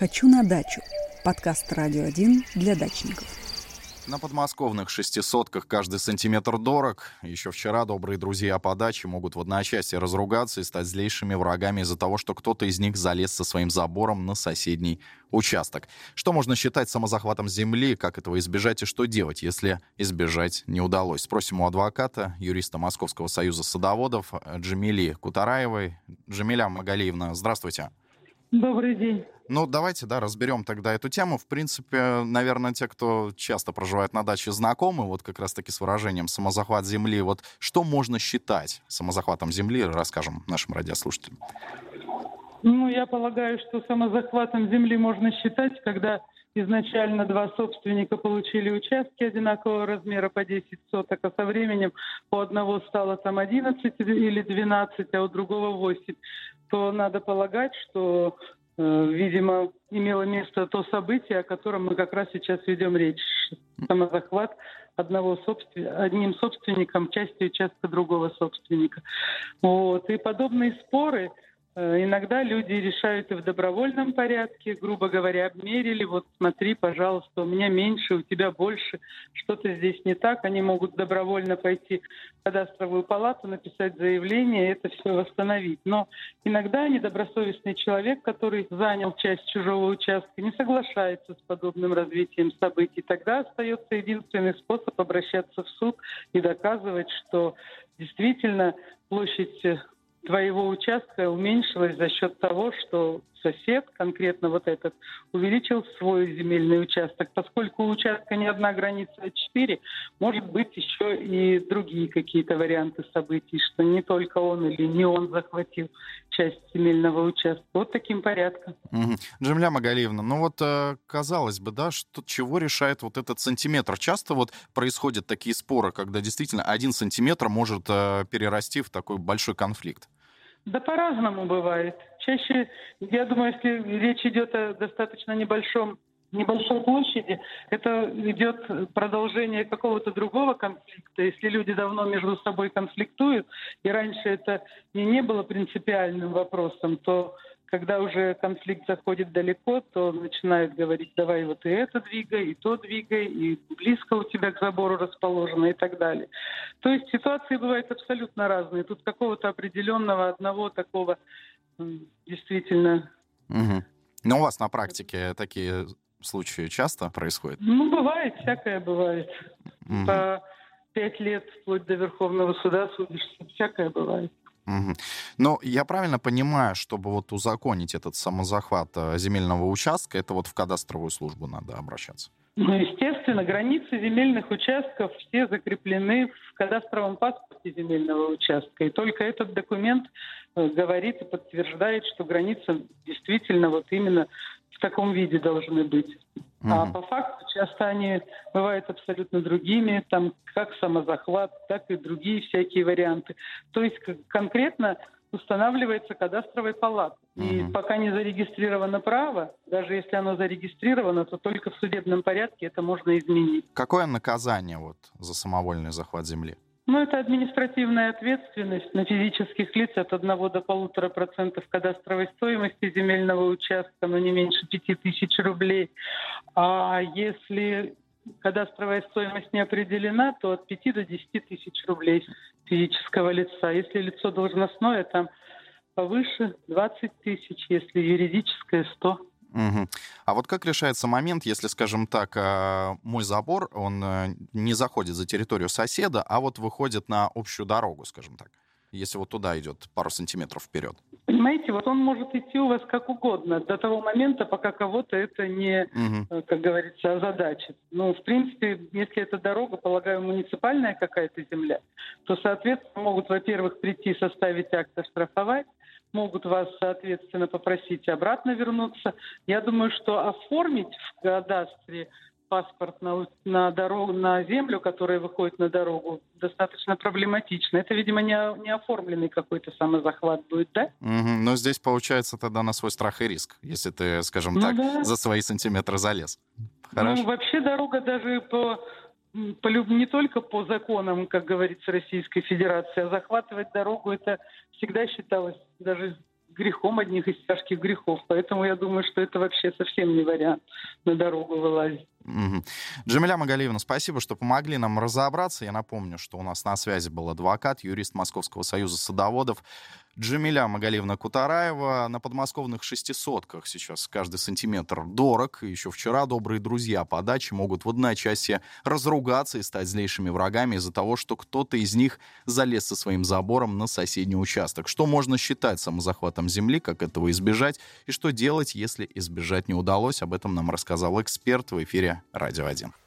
«Хочу на дачу» – подкаст «Радио 1» для дачников. На подмосковных шестисотках каждый сантиметр дорог. Еще вчера добрые друзья по даче могут в одночасье разругаться и стать злейшими врагами из-за того, что кто-то из них залез со своим забором на соседний участок. Что можно считать самозахватом земли, как этого избежать и что делать, если избежать не удалось? Спросим у адвоката, юриста Московского союза садоводов Джамили Кутараевой. Джамиля Магалиевна, здравствуйте. Добрый день. Ну, давайте, да, разберем тогда эту тему. В принципе, наверное, те, кто часто проживает на даче, знакомы вот как раз-таки с выражением «самозахват земли». Вот что можно считать самозахватом земли, расскажем нашим радиослушателям. Ну, я полагаю, что самозахватом земли можно считать, когда изначально два собственника получили участки одинакового размера по 10 соток, а со временем у одного стало там 11 или 12, а у другого 8, то надо полагать, что видимо, имело место то событие, о котором мы как раз сейчас ведем речь. Самозахват одного собствен... одним собственником части участка другого собственника. Вот. И подобные споры Э, иногда люди решают и в добровольном порядке, грубо говоря, обмерили, вот смотри, пожалуйста, у меня меньше, у тебя больше, что-то здесь не так. Они могут добровольно пойти в кадастровую палату, написать заявление, это все восстановить. Но иногда недобросовестный человек, который занял часть чужого участка, не соглашается с подобным развитием событий. Тогда остается единственный способ обращаться в суд и доказывать, что действительно площадь твоего участка уменьшилась за счет того, что сосед, конкретно вот этот, увеличил свой земельный участок. Поскольку у участка не одна граница, а четыре, может быть еще и другие какие-то варианты событий, что не только он или не он захватил часть земельного участка. Вот таким порядком. Угу. Джамиля Магалиевна, ну вот э, казалось бы, да, что чего решает вот этот сантиметр? Часто вот происходят такие споры, когда действительно один сантиметр может э, перерасти в такой большой конфликт. Да по-разному бывает. Чаще, я думаю, если речь идет о достаточно небольшом небольшой площади, это идет продолжение какого-то другого конфликта. Если люди давно между собой конфликтуют, и раньше это и не было принципиальным вопросом, то когда уже конфликт заходит далеко, то начинают говорить, давай вот и это двигай, и то двигай, и близко у тебя к забору расположено и так далее. То есть ситуации бывают абсолютно разные. Тут какого-то определенного одного такого действительно... Угу. Но у вас на практике такие случаи часто происходят? Ну, бывает, всякое бывает. Угу. По пять лет вплоть до Верховного суда судишься, всякое бывает. Угу. Но я правильно понимаю, чтобы вот узаконить этот самозахват э, земельного участка, это вот в кадастровую службу надо обращаться? Ну, естественно, границы земельных участков все закреплены в кадастровом паспорте земельного участка. И только этот документ э, говорит и подтверждает, что границы действительно вот именно в таком виде должны быть. Mm-hmm. А по факту часто они бывают абсолютно другими, там как самозахват, так и другие всякие варианты. То есть конкретно устанавливается кадастровой палатой. Mm-hmm. И пока не зарегистрировано право, даже если оно зарегистрировано, то только в судебном порядке это можно изменить. Какое наказание вот за самовольный захват земли? Ну, это административная ответственность на физических лиц от 1 до полутора процентов кадастровой стоимости земельного участка, но не меньше 5 тысяч рублей. А если кадастровая стоимость не определена, то от 5 до 10 тысяч рублей физического лица. Если лицо должностное, там повыше 20 тысяч, если юридическое 100. Угу. А вот как решается момент, если, скажем так, э, мой забор, он э, не заходит за территорию соседа, а вот выходит на общую дорогу, скажем так, если вот туда идет пару сантиметров вперед? Понимаете, вот он может идти у вас как угодно до того момента, пока кого-то это не, угу. как говорится, озадачит. Ну, в принципе, если это дорога, полагаю, муниципальная какая-то земля, то, соответственно, могут, во-первых, прийти составить акт оштрафовать, могут вас, соответственно, попросить обратно вернуться. Я думаю, что оформить в кадастре паспорт на, на дорогу, на землю, которая выходит на дорогу, достаточно проблематично. Это, видимо, не, не оформленный какой-то самозахват будет, да? Угу. Но здесь получается тогда на свой страх и риск, если ты, скажем ну, так, да. за свои сантиметры залез. Хорошо. Ну, вообще дорога даже по по, не только по законам, как говорится, Российской Федерации, а захватывать дорогу это всегда считалось даже грехом одних из тяжких грехов. Поэтому я думаю, что это вообще совсем не вариант на дорогу вылазить. Угу. Джамиля Магалиевна, спасибо, что помогли нам разобраться. Я напомню, что у нас на связи был адвокат, юрист Московского союза садоводов Джамиля Магалиевна Кутараева. На подмосковных шестисотках сейчас каждый сантиметр дорог. Еще вчера добрые друзья по даче могут в одночасье разругаться и стать злейшими врагами из-за того, что кто-то из них залез со своим забором на соседний участок. Что можно считать самозахватом земли, как этого избежать, и что делать, если избежать не удалось, об этом нам рассказал эксперт в «Радио 1».